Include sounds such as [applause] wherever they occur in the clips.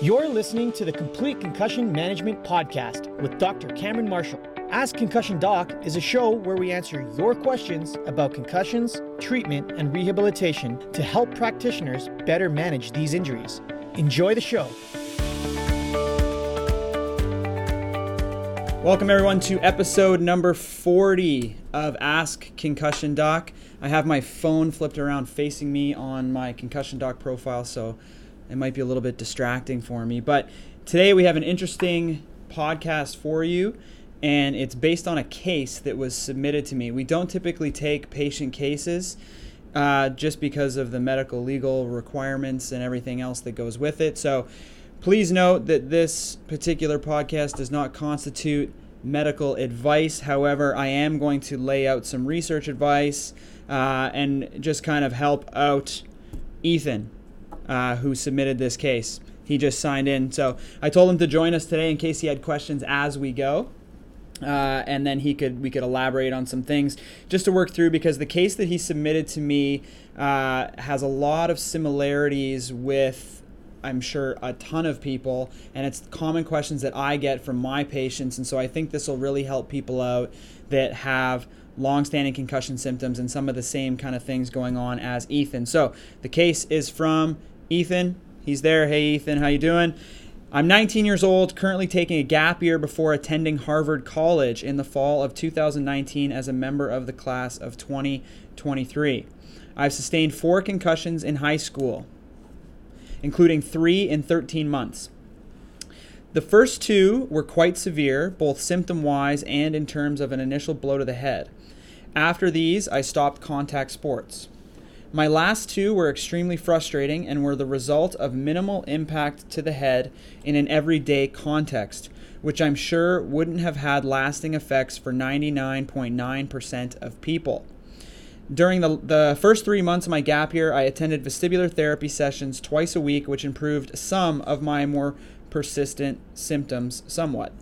You're listening to the Complete Concussion Management Podcast with Dr. Cameron Marshall. Ask Concussion Doc is a show where we answer your questions about concussions, treatment, and rehabilitation to help practitioners better manage these injuries. Enjoy the show. Welcome, everyone, to episode number 40 of Ask Concussion Doc. I have my phone flipped around facing me on my Concussion Doc profile, so it might be a little bit distracting for me. But today we have an interesting podcast for you, and it's based on a case that was submitted to me. We don't typically take patient cases. Uh, just because of the medical legal requirements and everything else that goes with it. So, Please note that this particular podcast does not constitute medical advice. However, I am going to lay out some research advice uh, and just kind of help out Ethan, uh, who submitted this case. He just signed in. So I told him to join us today in case he had questions as we go. Uh, and then he could we could elaborate on some things just to work through because the case that he submitted to me uh, has a lot of similarities with I'm sure a ton of people, and it's common questions that I get from my patients. And so I think this will really help people out that have long-standing concussion symptoms and some of the same kind of things going on as Ethan. So the case is from Ethan. He's there. Hey Ethan, how you doing? I'm 19 years old, currently taking a gap year before attending Harvard College in the fall of 2019 as a member of the class of 2023. I've sustained four concussions in high school including three in 13 months. The first two were quite severe, both symptom wise and in terms of an initial blow to the head. After these, I stopped contact sports. My last two were extremely frustrating and were the result of minimal impact to the head in an everyday context, which I'm sure wouldn't have had lasting effects for 99.9% of people. During the, the first three months of my gap year, I attended vestibular therapy sessions twice a week, which improved some of my more persistent symptoms somewhat.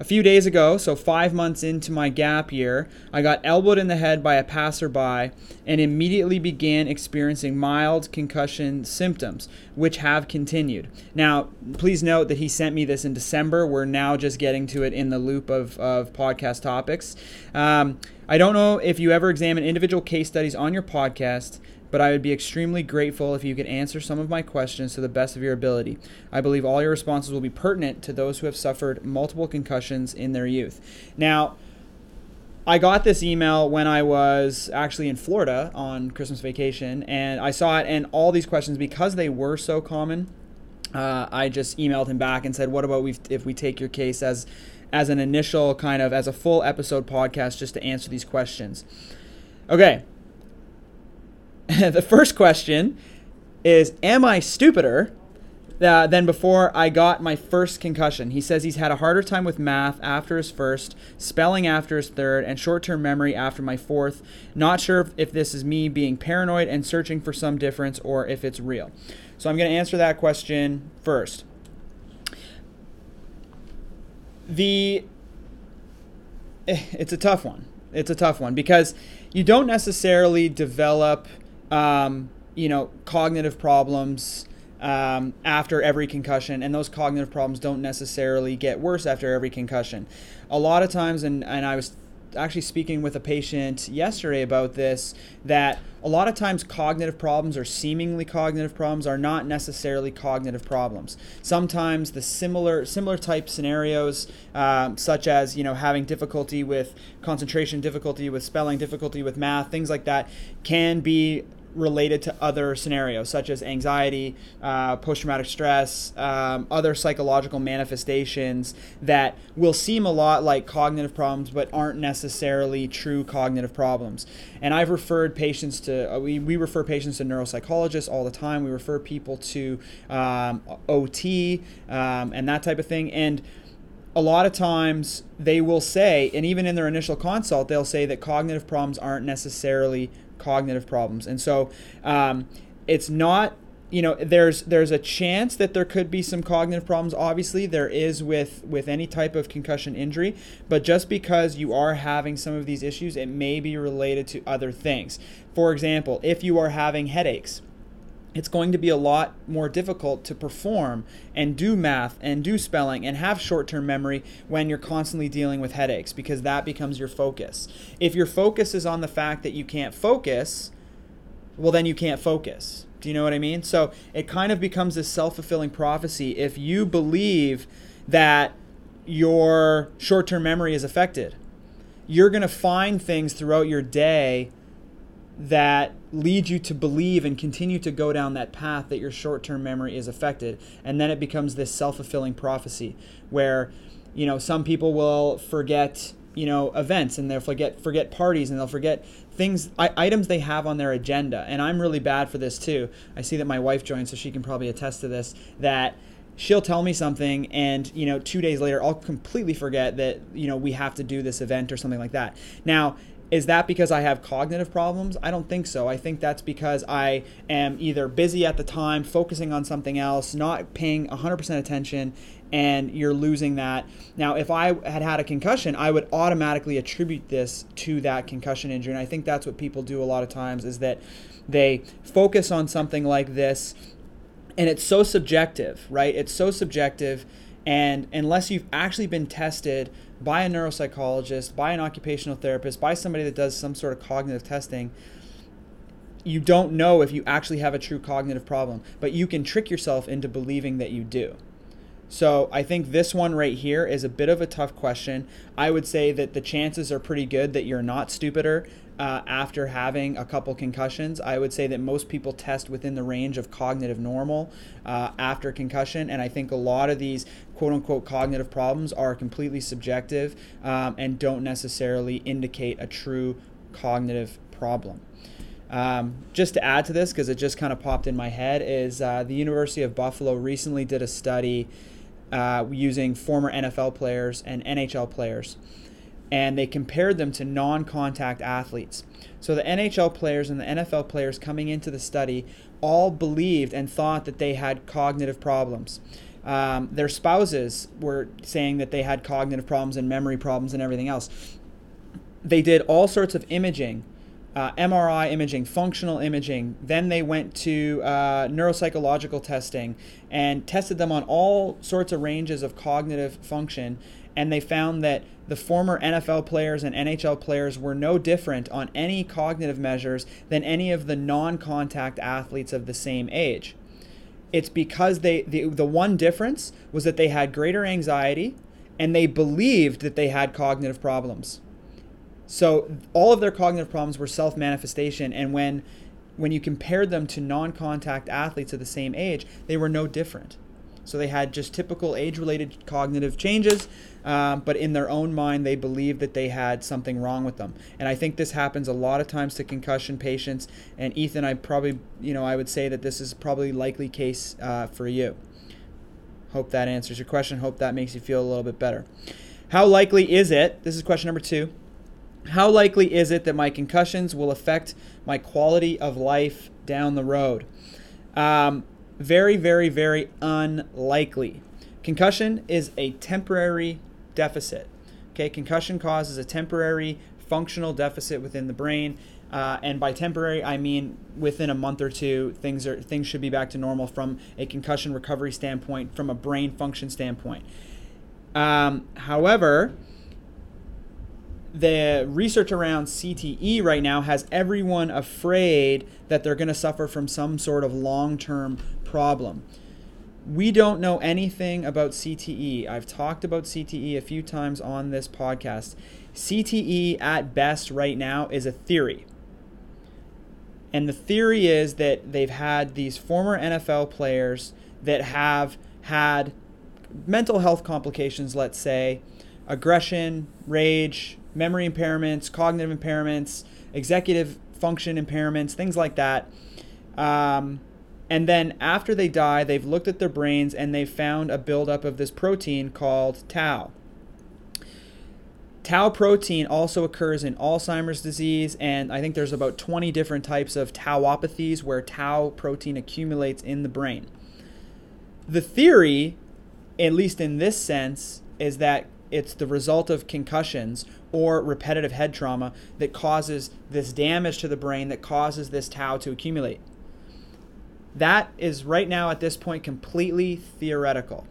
A few days ago, so five months into my gap year, I got elbowed in the head by a passerby and immediately began experiencing mild concussion symptoms, which have continued. Now, please note that he sent me this in December. We're now just getting to it in the loop of, of podcast topics. Um, I don't know if you ever examine individual case studies on your podcast, but I would be extremely grateful if you could answer some of my questions to the best of your ability. I believe all your responses will be pertinent to those who have suffered multiple concussions in their youth. Now, I got this email when I was actually in Florida on Christmas vacation, and I saw it, and all these questions, because they were so common, uh, I just emailed him back and said, "What about if we take your case as as an initial kind of as a full episode podcast just to answer these questions?" Okay, [laughs] the first question is Am I stupider uh, than before I got my first concussion? He says he's had a harder time with math after his first, spelling after his third, and short term memory after my fourth. Not sure if this is me being paranoid and searching for some difference or if it's real. So I'm going to answer that question first. The eh, it's a tough one. It's a tough one because you don't necessarily develop um, you know, cognitive problems um, after every concussion, and those cognitive problems don't necessarily get worse after every concussion. A lot of times, and, and I was actually speaking with a patient yesterday about this that a lot of times cognitive problems or seemingly cognitive problems are not necessarily cognitive problems sometimes the similar similar type scenarios um, such as you know having difficulty with concentration difficulty with spelling difficulty with math things like that can be related to other scenarios such as anxiety, uh, post traumatic stress, um, other psychological manifestations that will seem a lot like cognitive problems but aren't necessarily true cognitive problems. And I've referred patients to, uh, we, we refer patients to neuropsychologists all the time. We refer people to um, OT um, and that type of thing. And a lot of times they will say, and even in their initial consult, they'll say that cognitive problems aren't necessarily cognitive problems. And so um, it's not you know there's there's a chance that there could be some cognitive problems obviously there is with with any type of concussion injury but just because you are having some of these issues it may be related to other things for example if you are having headaches it's going to be a lot more difficult to perform and do math and do spelling and have short term memory when you're constantly dealing with headaches because that becomes your focus. If your focus is on the fact that you can't focus, well, then you can't focus. Do you know what I mean? So it kind of becomes this self fulfilling prophecy. If you believe that your short term memory is affected, you're going to find things throughout your day that lead you to believe and continue to go down that path that your short term memory is affected. And then it becomes this self fulfilling prophecy where, you know, some people will forget you know events and they'll forget forget parties and they'll forget things items they have on their agenda. And i'm really bad for this too. I see that my wife joined so she can probably attest to this that she'll tell me something and you know two days later i'll completely forget that you know we have to do this event or something like that. Now is that because I have cognitive problems? I don't think so. I think that's because I am either busy at the time, focusing on something else, not paying 100% attention, and you're losing that. Now, if I had had a concussion, I would automatically attribute this to that concussion injury. And I think that's what people do a lot of times is that they focus on something like this and it's so subjective, right? It's so subjective and unless you've actually been tested by a neuropsychologist, by an occupational therapist, by somebody that does some sort of cognitive testing, you don't know if you actually have a true cognitive problem, but you can trick yourself into believing that you do. So I think this one right here is a bit of a tough question. I would say that the chances are pretty good that you're not stupider uh, after having a couple concussions. I would say that most people test within the range of cognitive normal uh, after concussion, and I think a lot of these quote unquote cognitive problems are completely subjective um, and don't necessarily indicate a true cognitive problem. Um, just to add to this, because it just kind of popped in my head, is uh, the University of Buffalo recently did a study uh, using former NFL players and NHL players and they compared them to non contact athletes. So the NHL players and the NFL players coming into the study all believed and thought that they had cognitive problems. Um, their spouses were saying that they had cognitive problems and memory problems and everything else. They did all sorts of imaging, uh, MRI imaging, functional imaging. Then they went to uh, neuropsychological testing and tested them on all sorts of ranges of cognitive function and they found that the former NFL players and NHL players were no different on any cognitive measures than any of the non contact athletes of the same age. It's because they the, the one difference was that they had greater anxiety and they believed that they had cognitive problems. So all of their cognitive problems were self manifestation and when when you compared them to non contact athletes of the same age, they were no different. So they had just typical age related cognitive changes, um, but in their own mind, they believed that they had something wrong with them. And I think this happens a lot of times to concussion patients. And Ethan, I probably, you know, I would say that this is probably likely case uh, for you. Hope that answers your question. Hope that makes you feel a little bit better. How likely is it? This is question number two. How likely is it that my concussions will affect my quality of life down the road? Um, very, very, very unlikely. Concussion is a temporary deficit. Okay, concussion causes a temporary functional deficit within the brain. Uh, and by temporary, I mean within a month or two, things are things should be back to normal from a concussion recovery standpoint, from a brain function standpoint. Um, however, the research around CTE right now has everyone afraid that they're going to suffer from some sort of long-term problem. We don't know anything about CTE. I've talked about CTE a few times on this podcast. CTE, at best, right now, is a theory. And the theory is that they've had these former NFL players that have had mental health complications, let's say, aggression, rage, memory impairments, cognitive impairments, executive function impairments, things like that. Um, and then after they die, they've looked at their brains and they've found a buildup of this protein called tau. Tau protein also occurs in Alzheimer's disease, and I think there's about 20 different types of tauopathies where tau protein accumulates in the brain. The theory, at least in this sense, is that it's the result of concussions or repetitive head trauma that causes this damage to the brain that causes this tau to accumulate that is right now at this point completely theoretical.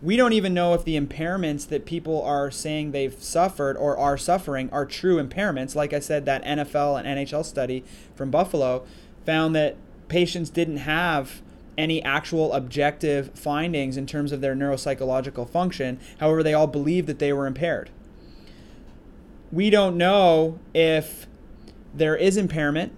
We don't even know if the impairments that people are saying they've suffered or are suffering are true impairments. Like I said, that NFL and NHL study from Buffalo found that patients didn't have any actual objective findings in terms of their neuropsychological function. However, they all believed that they were impaired. We don't know if there is impairment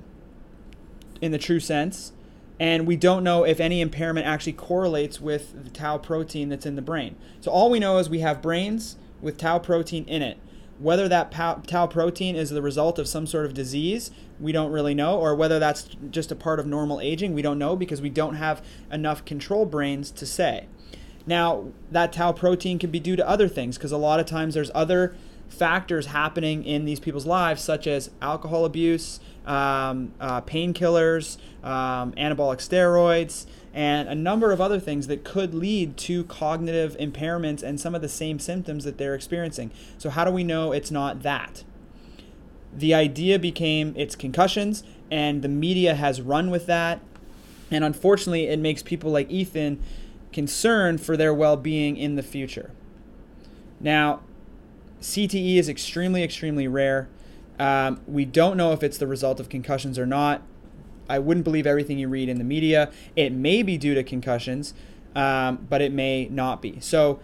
in the true sense, and we don't know if any impairment actually correlates with the tau protein that's in the brain. So all we know is we have brains with tau protein in it. Whether that tau protein is the result of some sort of disease, we don't really know, or whether that's just a part of normal aging, we don't know because we don't have enough control brains to say. Now, that tau protein can be due to other things because a lot of times there's other factors happening in these people's lives, such as alcohol abuse, um, uh, painkillers, um, anabolic steroids, and a number of other things that could lead to cognitive impairments and some of the same symptoms that they're experiencing. So, how do we know it's not that? The idea became it's concussions, and the media has run with that. And unfortunately, it makes people like Ethan concerned for their well being in the future. Now, CTE is extremely, extremely rare. Um, we don't know if it's the result of concussions or not. I wouldn't believe everything you read in the media. It may be due to concussions, um, but it may not be. So,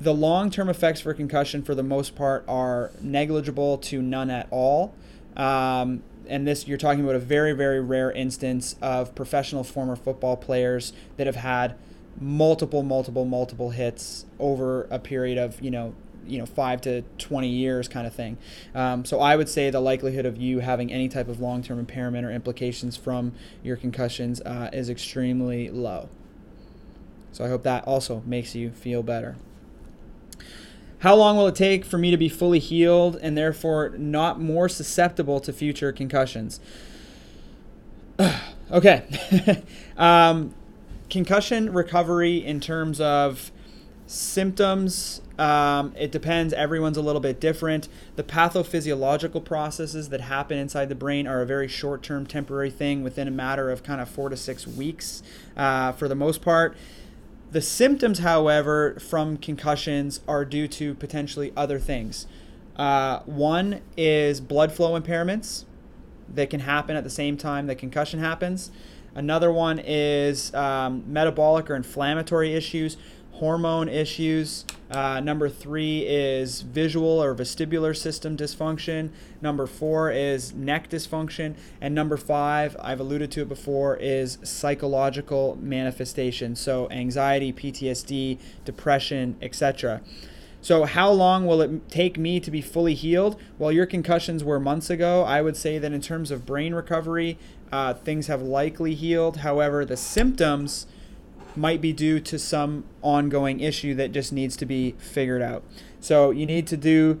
the long term effects for concussion, for the most part, are negligible to none at all. Um, and this, you're talking about a very, very rare instance of professional former football players that have had multiple, multiple, multiple hits over a period of, you know, you know five to 20 years kind of thing. Um, so i would say the likelihood of you having any type of long-term impairment or implications from your concussions uh, is extremely low. So i hope that also makes you feel better. How long will it take for me to be fully healed and therefore not more susceptible to future concussions? [sighs] Okay. [laughs] Um, concussion recovery in terms of symptoms um, it depends. Everyone's a little bit different. The pathophysiological processes that happen inside the brain are a very short term, temporary thing within a matter of kind of four to six weeks uh, for the most part. The symptoms, however, from concussions are due to potentially other things. Uh, one is blood flow impairments that can happen at the same time that concussion happens. Another one is um, metabolic or inflammatory issues hormone issues. Uh, number three is visual or vestibular system dysfunction. Number four is neck dysfunction. And number five, I've alluded to it before, is psychological manifestation. So anxiety, PTSD, depression, etc. So, how long will it take me to be fully healed? Well, your concussions were months ago. I would say that in terms of brain recovery, uh, things have likely healed. However, the symptoms might be due to some ongoing issue that just needs to be figured out. So you need to do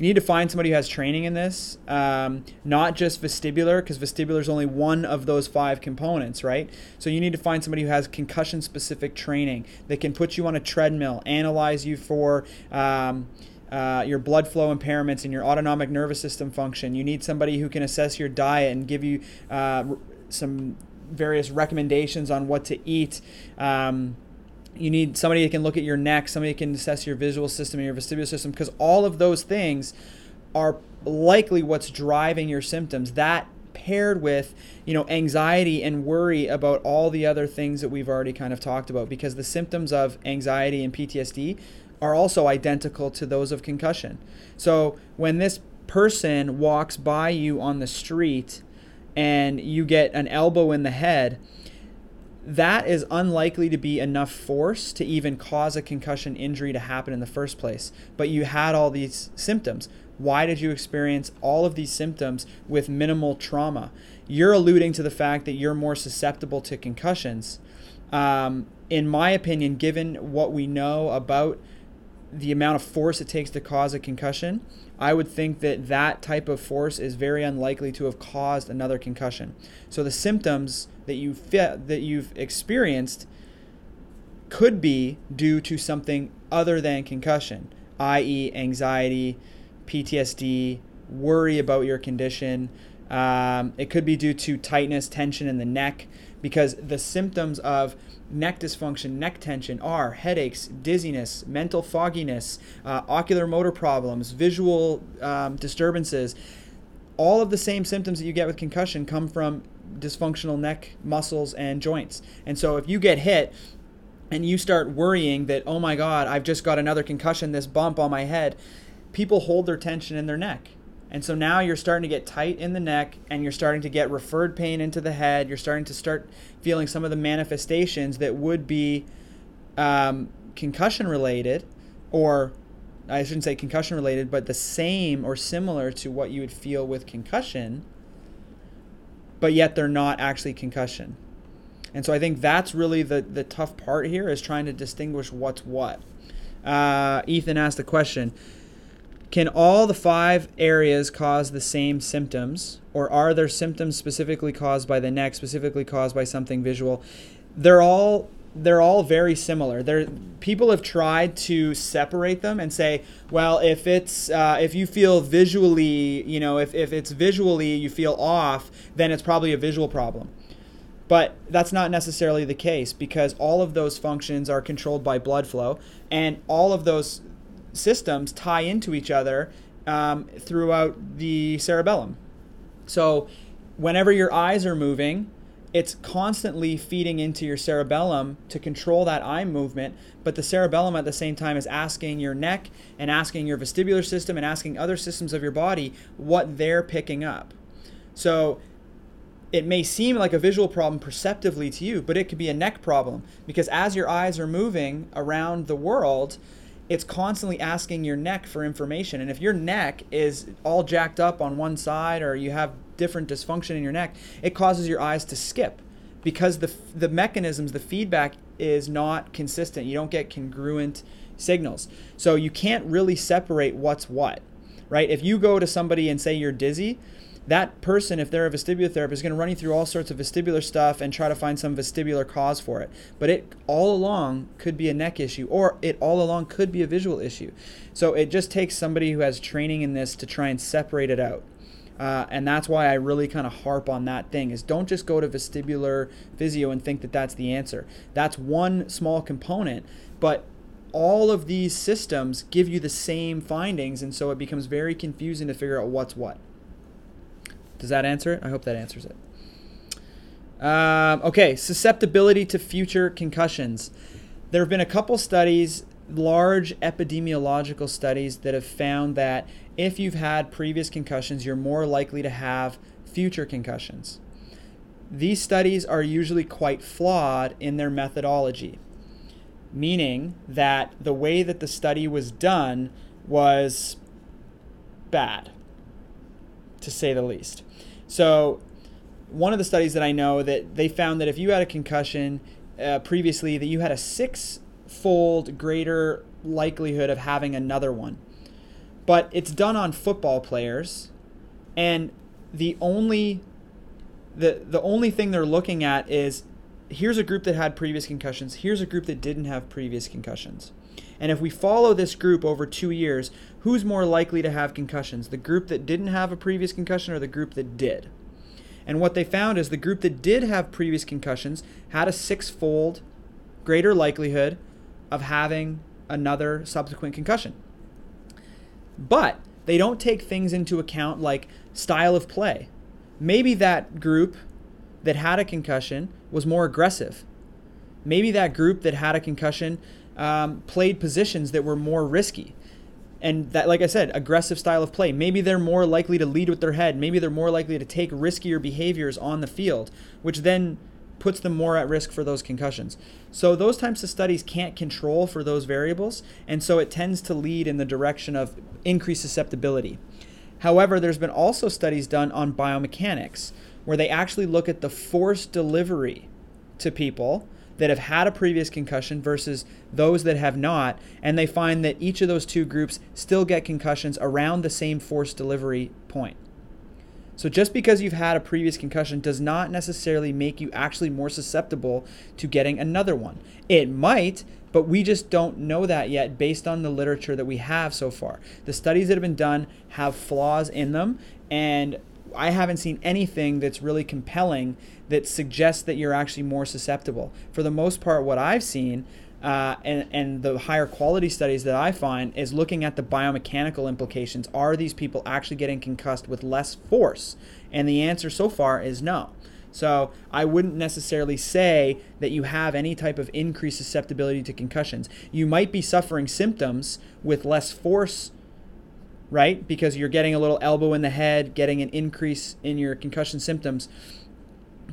you need to find somebody who has training in this, um, not just vestibular, because vestibular is only one of those five components, right? So you need to find somebody who has concussion specific training that can put you on a treadmill, analyze you for. Um, uh, your blood flow impairments and your autonomic nervous system function. You need somebody who can assess your diet and give you uh, some various recommendations on what to eat. Um, you need somebody that can look at your neck, somebody can assess your visual system and your vestibular system, because all of those things are likely what's driving your symptoms. That paired with you know anxiety and worry about all the other things that we've already kind of talked about because the symptoms of anxiety and PTSD are also identical to those of concussion. So when this person walks by you on the street and you get an elbow in the head, that is unlikely to be enough force to even cause a concussion injury to happen in the first place. But you had all these symptoms. Why did you experience all of these symptoms with minimal trauma? You're alluding to the fact that you're more susceptible to concussions. Um, in my opinion, given what we know about the amount of force it takes to cause a concussion, I would think that that type of force is very unlikely to have caused another concussion. So the symptoms that you that you've experienced could be due to something other than concussion, i.e., anxiety, PTSD, worry about your condition. Um, it could be due to tightness, tension in the neck, because the symptoms of neck dysfunction, neck tension are headaches, dizziness, mental fogginess, uh, ocular motor problems, visual um, disturbances. All of the same symptoms that you get with concussion come from dysfunctional neck muscles and joints. And so if you get hit and you start worrying that, oh my God, I've just got another concussion, this bump on my head, people hold their tension in their neck. And so now you're starting to get tight in the neck and you're starting to get referred pain into the head. You're starting to start feeling some of the manifestations that would be um, concussion related, or I shouldn't say concussion related, but the same or similar to what you would feel with concussion, but yet they're not actually concussion. And so I think that's really the, the tough part here is trying to distinguish what's what. Uh, Ethan asked the question Can all the five areas cause the same symptoms, or are there symptoms specifically caused by the neck, specifically caused by something visual? They're all they're all very similar. There, people have tried to separate them and say, well, if it's uh, if you feel visually, you know, if, if it's visually you feel off, then it's probably a visual problem. But that's not necessarily the case because all of those functions are controlled by blood flow, and all of those systems tie into each other um, throughout the cerebellum. So, whenever your eyes are moving, it's constantly feeding into your cerebellum to control that eye movement, but the cerebellum at the same time is asking your neck and asking your vestibular system and asking other systems of your body what they're picking up. So it may seem like a visual problem perceptively to you, but it could be a neck problem because as your eyes are moving around the world, it's constantly asking your neck for information. And if your neck is all jacked up on one side or you have different dysfunction in your neck, it causes your eyes to skip because the the mechanisms, the feedback is not consistent. You don't get congruent signals. So you can't really separate what's what. Right? If you go to somebody and say you're dizzy, that person, if they're a vestibular therapist, is going to run you through all sorts of vestibular stuff and try to find some vestibular cause for it. But it all along could be a neck issue, or it all along could be a visual issue. So it just takes somebody who has training in this to try and separate it out. Uh, and that's why I really kind of harp on that thing is don't just go to vestibular physio and think that that's the answer. That's one small component, but all of these systems give you the same findings, and so it becomes very confusing to figure out what's what. Does that answer it? I hope that answers it. Um, okay, susceptibility to future concussions. There have been a couple studies, large epidemiological studies, that have found that if you've had previous concussions, you're more likely to have future concussions. These studies are usually quite flawed in their methodology, meaning that the way that the study was done was bad, to say the least. So, one of the studies that I know that they found that if you had a concussion uh, previously, that you had a six-fold greater likelihood of having another one. But it's done on football players, and the only the the only thing they're looking at is here's a group that had previous concussions, here's a group that didn't have previous concussions. And if we follow this group over two years, who's more likely to have concussions? The group that didn't have a previous concussion or the group that did? And what they found is the group that did have previous concussions had a six fold greater likelihood of having another subsequent concussion. But they don't take things into account like style of play. Maybe that group that had a concussion was more aggressive. Maybe that group that had a concussion um, played positions that were more risky. And that, like I said, aggressive style of play. Maybe they're more likely to lead with their head. Maybe they're more likely to take riskier behaviors on the field, which then puts them more at risk for those concussions. So those types of studies can't control for those variables, and so it tends to lead in the direction of increased susceptibility. However, there's been also studies done on biomechanics where they actually look at the force delivery to people that have had a previous concussion versus those that have not, and they find that each of those two groups still get concussions around the same force delivery point. So just because you've had a previous concussion does not necessarily make you actually more susceptible to getting another one. It might, but we just don't know that yet based on the literature that we have so far. The studies that have been done have flaws in them, and I haven't seen anything that's really compelling that suggests that you're actually more susceptible. For the most part, what I've seen uh, and, and the higher quality studies that I find is looking at the biomechanical implications. Are these people actually getting concussed with less force? And the answer so far is no. So I wouldn't necessarily say that you have any type of increased susceptibility to concussions. You might be suffering symptoms with less force, right? Because you're getting a little elbow in the head, getting an increase in your concussion symptoms.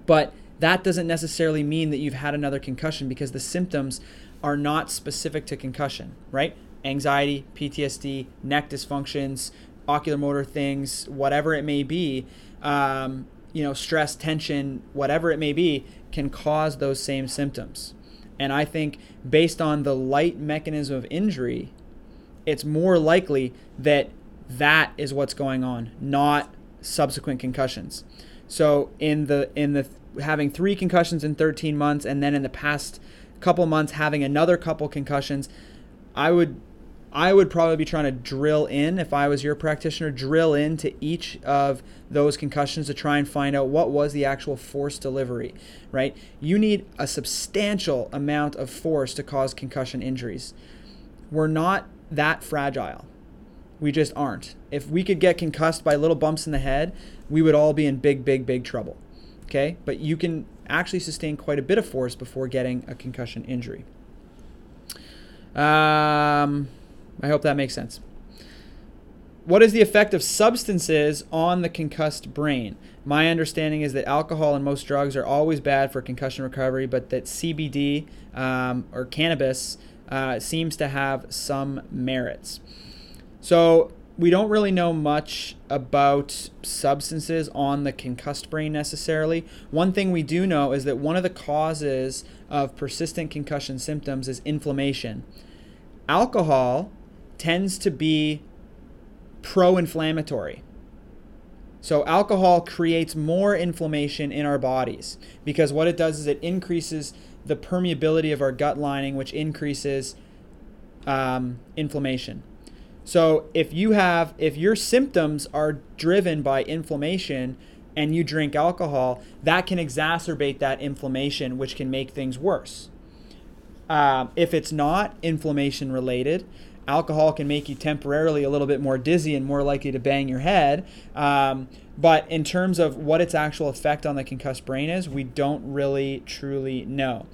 But that doesn't necessarily mean that you've had another concussion because the symptoms are not specific to concussion, right? Anxiety, PTSD, neck dysfunctions, ocular motor things, whatever it may be, um, you know, stress, tension, whatever it may be, can cause those same symptoms. And I think based on the light mechanism of injury, it's more likely that that is what's going on, not subsequent concussions. So in the in the having three concussions in 13 months and then in the past couple months having another couple concussions, I would I would probably be trying to drill in if I was your practitioner, drill into each of those concussions to try and find out what was the actual force delivery, right? You need a substantial amount of force to cause concussion injuries. We're not that fragile. We just aren't. If we could get concussed by little bumps in the head, we would all be in big, big, big trouble. Okay? But you can actually sustain quite a bit of force before getting a concussion injury. Um, I hope that makes sense. What is the effect of substances on the concussed brain? My understanding is that alcohol and most drugs are always bad for concussion recovery, but that CBD um, or cannabis uh, seems to have some merits. So, we don't really know much about substances on the concussed brain necessarily. One thing we do know is that one of the causes of persistent concussion symptoms is inflammation. Alcohol tends to be pro inflammatory. So, alcohol creates more inflammation in our bodies because what it does is it increases the permeability of our gut lining, which increases um, inflammation. So if you have if your symptoms are driven by inflammation and you drink alcohol, that can exacerbate that inflammation, which can make things worse. Uh, if it's not inflammation related, alcohol can make you temporarily a little bit more dizzy and more likely to bang your head. Um, but in terms of what its actual effect on the concussed brain is, we don't really truly know.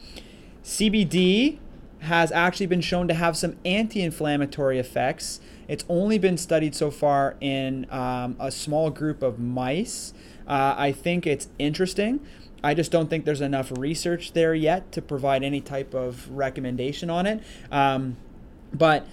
CBD has actually been shown to have some anti inflammatory effects it's only been studied so far in um, a small group of mice. Uh, I think it's interesting. I just don't think there's enough research there yet to provide any type of recommendation on it. Um, but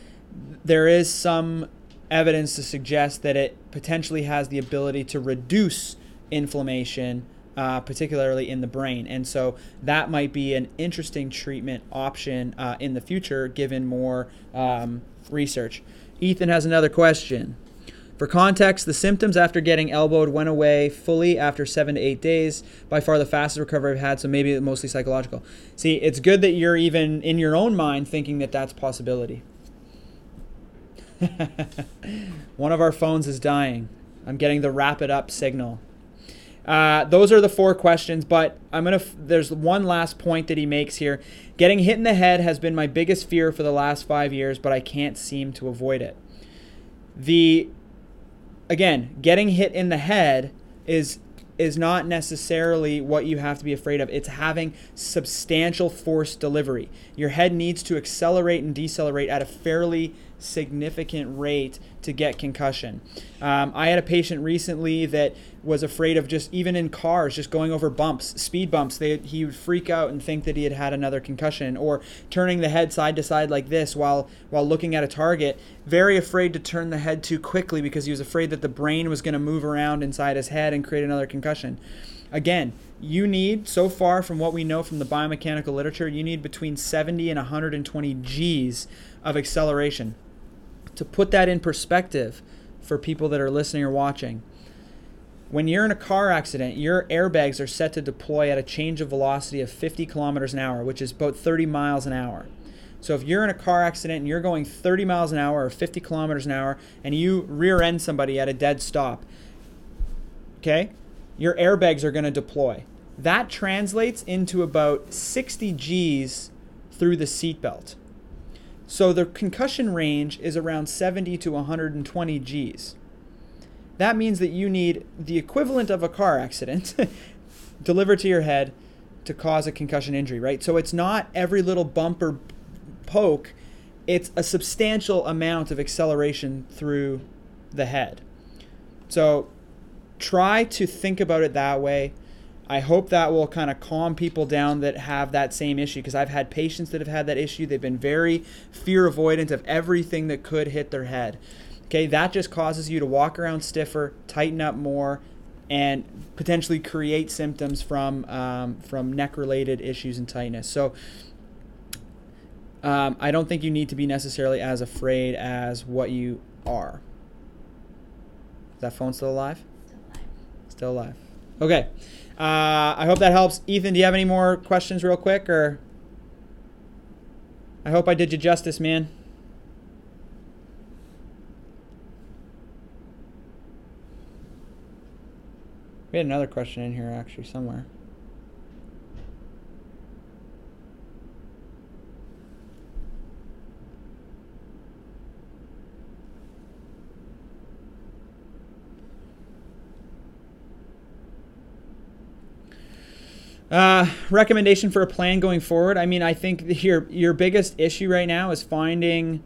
there is some evidence to suggest that it potentially has the ability to reduce inflammation, uh, particularly in the brain. And so that might be an interesting treatment option uh, in the future given more um, research. Ethan has another question. For context, the symptoms after getting elbowed went away fully after seven to eight days. By far the fastest recovery I've had, so maybe mostly psychological. See, it's good that you're even in your own mind thinking that that's possibility. [laughs] One of our phones is dying. I'm getting the wrap it up signal. Uh, those are the four questions, but I'm gonna. F- there's one last point that he makes here. Getting hit in the head has been my biggest fear for the last five years, but I can't seem to avoid it. The again, getting hit in the head is is not necessarily what you have to be afraid of. It's having substantial force delivery. Your head needs to accelerate and decelerate at a fairly significant rate to get concussion. Um, I had a patient recently that was afraid of just even in cars, just going over bumps, speed bumps. They, he would freak out and think that he had had another concussion, or turning the head side to side like this while while looking at a target. Very afraid to turn the head too quickly because he was afraid that the brain was going to move around inside his head and create another concussion. Again, you need so far from what we know from the biomechanical literature, you need between 70 and 120 G's of acceleration to put that in perspective for people that are listening or watching, when you're in a car accident, your airbags are set to deploy at a change of velocity of 50 kilometers an hour, which is about 30 miles an hour. So if you're in a car accident and you're going 30 miles an hour or 50 kilometers an hour and you rear end somebody at a dead stop, okay, your airbags are going to deploy. That translates into about 60 Gs through the seatbelt. So the concussion range is around 70 to 120 Gs. That means that you need the equivalent of a car accident [laughs] delivered to your head to cause a concussion injury, right? So it's not every little bump or poke, it's a substantial amount of acceleration through the head. So try to think about it that way. I hope that will kind of calm people down that have that same issue because I've had patients that have had that issue. They've been very fear avoidant of everything that could hit their head. Okay, that just causes you to walk around stiffer, tighten up more, and potentially create symptoms from um, from neck related issues and tightness. So um, I don't think you need to be necessarily as afraid as what you are. Is that phone still alive? Still alive. Still alive. Okay. Uh, I hope that helps. Ethan, do you have any more questions, real quick, or? I hope I did you justice, man. We had another question in here, actually, somewhere. Uh, recommendation for a plan going forward. I mean, I think your your biggest issue right now is finding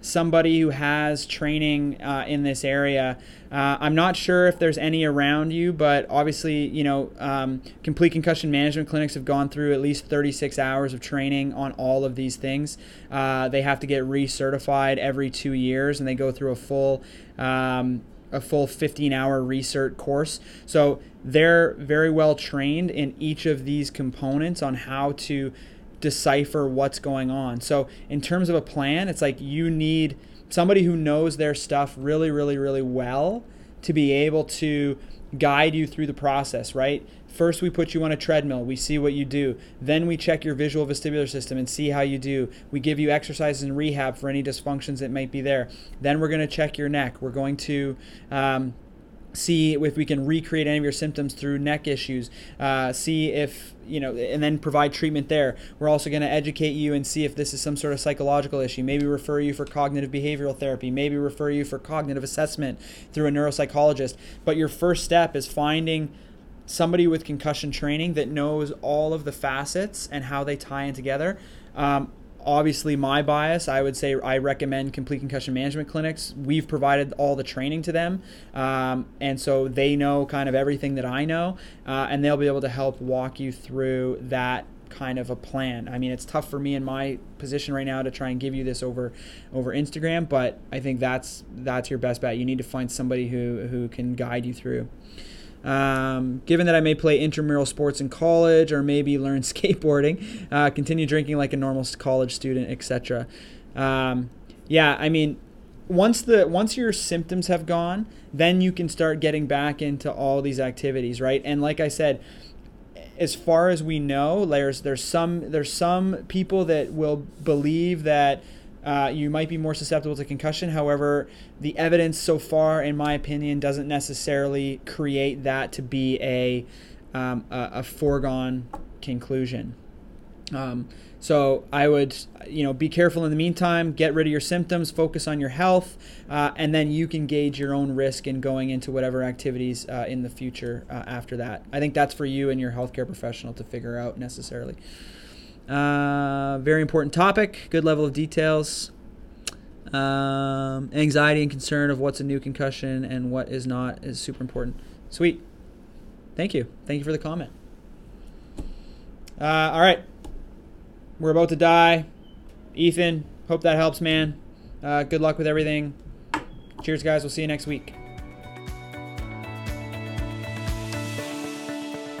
somebody who has training uh, in this area. Uh, I'm not sure if there's any around you, but obviously, you know, um, complete concussion management clinics have gone through at least 36 hours of training on all of these things. Uh, they have to get recertified every two years, and they go through a full um, a full 15 hour research course. So they're very well trained in each of these components on how to decipher what's going on. So in terms of a plan, it's like you need somebody who knows their stuff really, really, really well to be able to guide you through the process, right? First, we put you on a treadmill. We see what you do. Then we check your visual vestibular system and see how you do. We give you exercises and rehab for any dysfunctions that might be there. Then we're going to check your neck. We're going to um, see if we can recreate any of your symptoms through neck issues uh, see if you know and then provide treatment there. We're also going to educate you and see if this is some sort of psychological issue. Maybe refer you for cognitive behavioral therapy. Maybe refer you for cognitive assessment through a neuropsychologist. But your first step is finding somebody with concussion training that knows all of the facets and how they tie in together. Um, obviously, my bias, I would say I recommend complete concussion management clinics. We've provided all the training to them, um, and so they know kind of everything that I know, uh, and they'll be able to help walk you through that kind of a plan. I mean, it's tough for me in my position right now to try and give you this over over Instagram, but I think that's that's your best bet. You need to find somebody who who can guide you through. Um, given that I may play intramural sports in college or maybe learn [laughs] skateboarding, uh, continue drinking like a normal college student, etc. Um, yeah, I mean, once the once your symptoms have gone, then you can start getting back into all these activities, right? And like I said, as far as we know, there's there's some there's some people that will believe that uh, you might be more susceptible to concussion. However, the evidence so far, in my opinion, doesn't necessarily create that to be a, um, a, a, foregone conclusion. Um, so I would, you know, be careful in the meantime. Get rid of your symptoms. Focus on your health, uh, and then you can gauge your own risk in going into whatever activities uh, in the future uh, after that. I think that's for you and your healthcare professional to figure out necessarily. Uh, very important topic. Good level of details. Um, anxiety and concern of what's a new concussion and what is not is super important. Sweet. Thank you. Thank you for the comment. Uh, all right. We're about to die. Ethan, hope that helps, man. Uh, good luck with everything. Cheers, guys. We'll see you next week.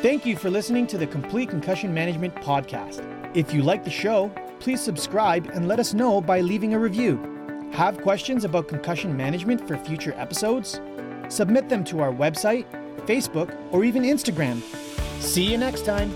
Thank you for listening to the Complete Concussion Management Podcast. If you like the show, please subscribe and let us know by leaving a review. Have questions about concussion management for future episodes? Submit them to our website, Facebook, or even Instagram. See you next time.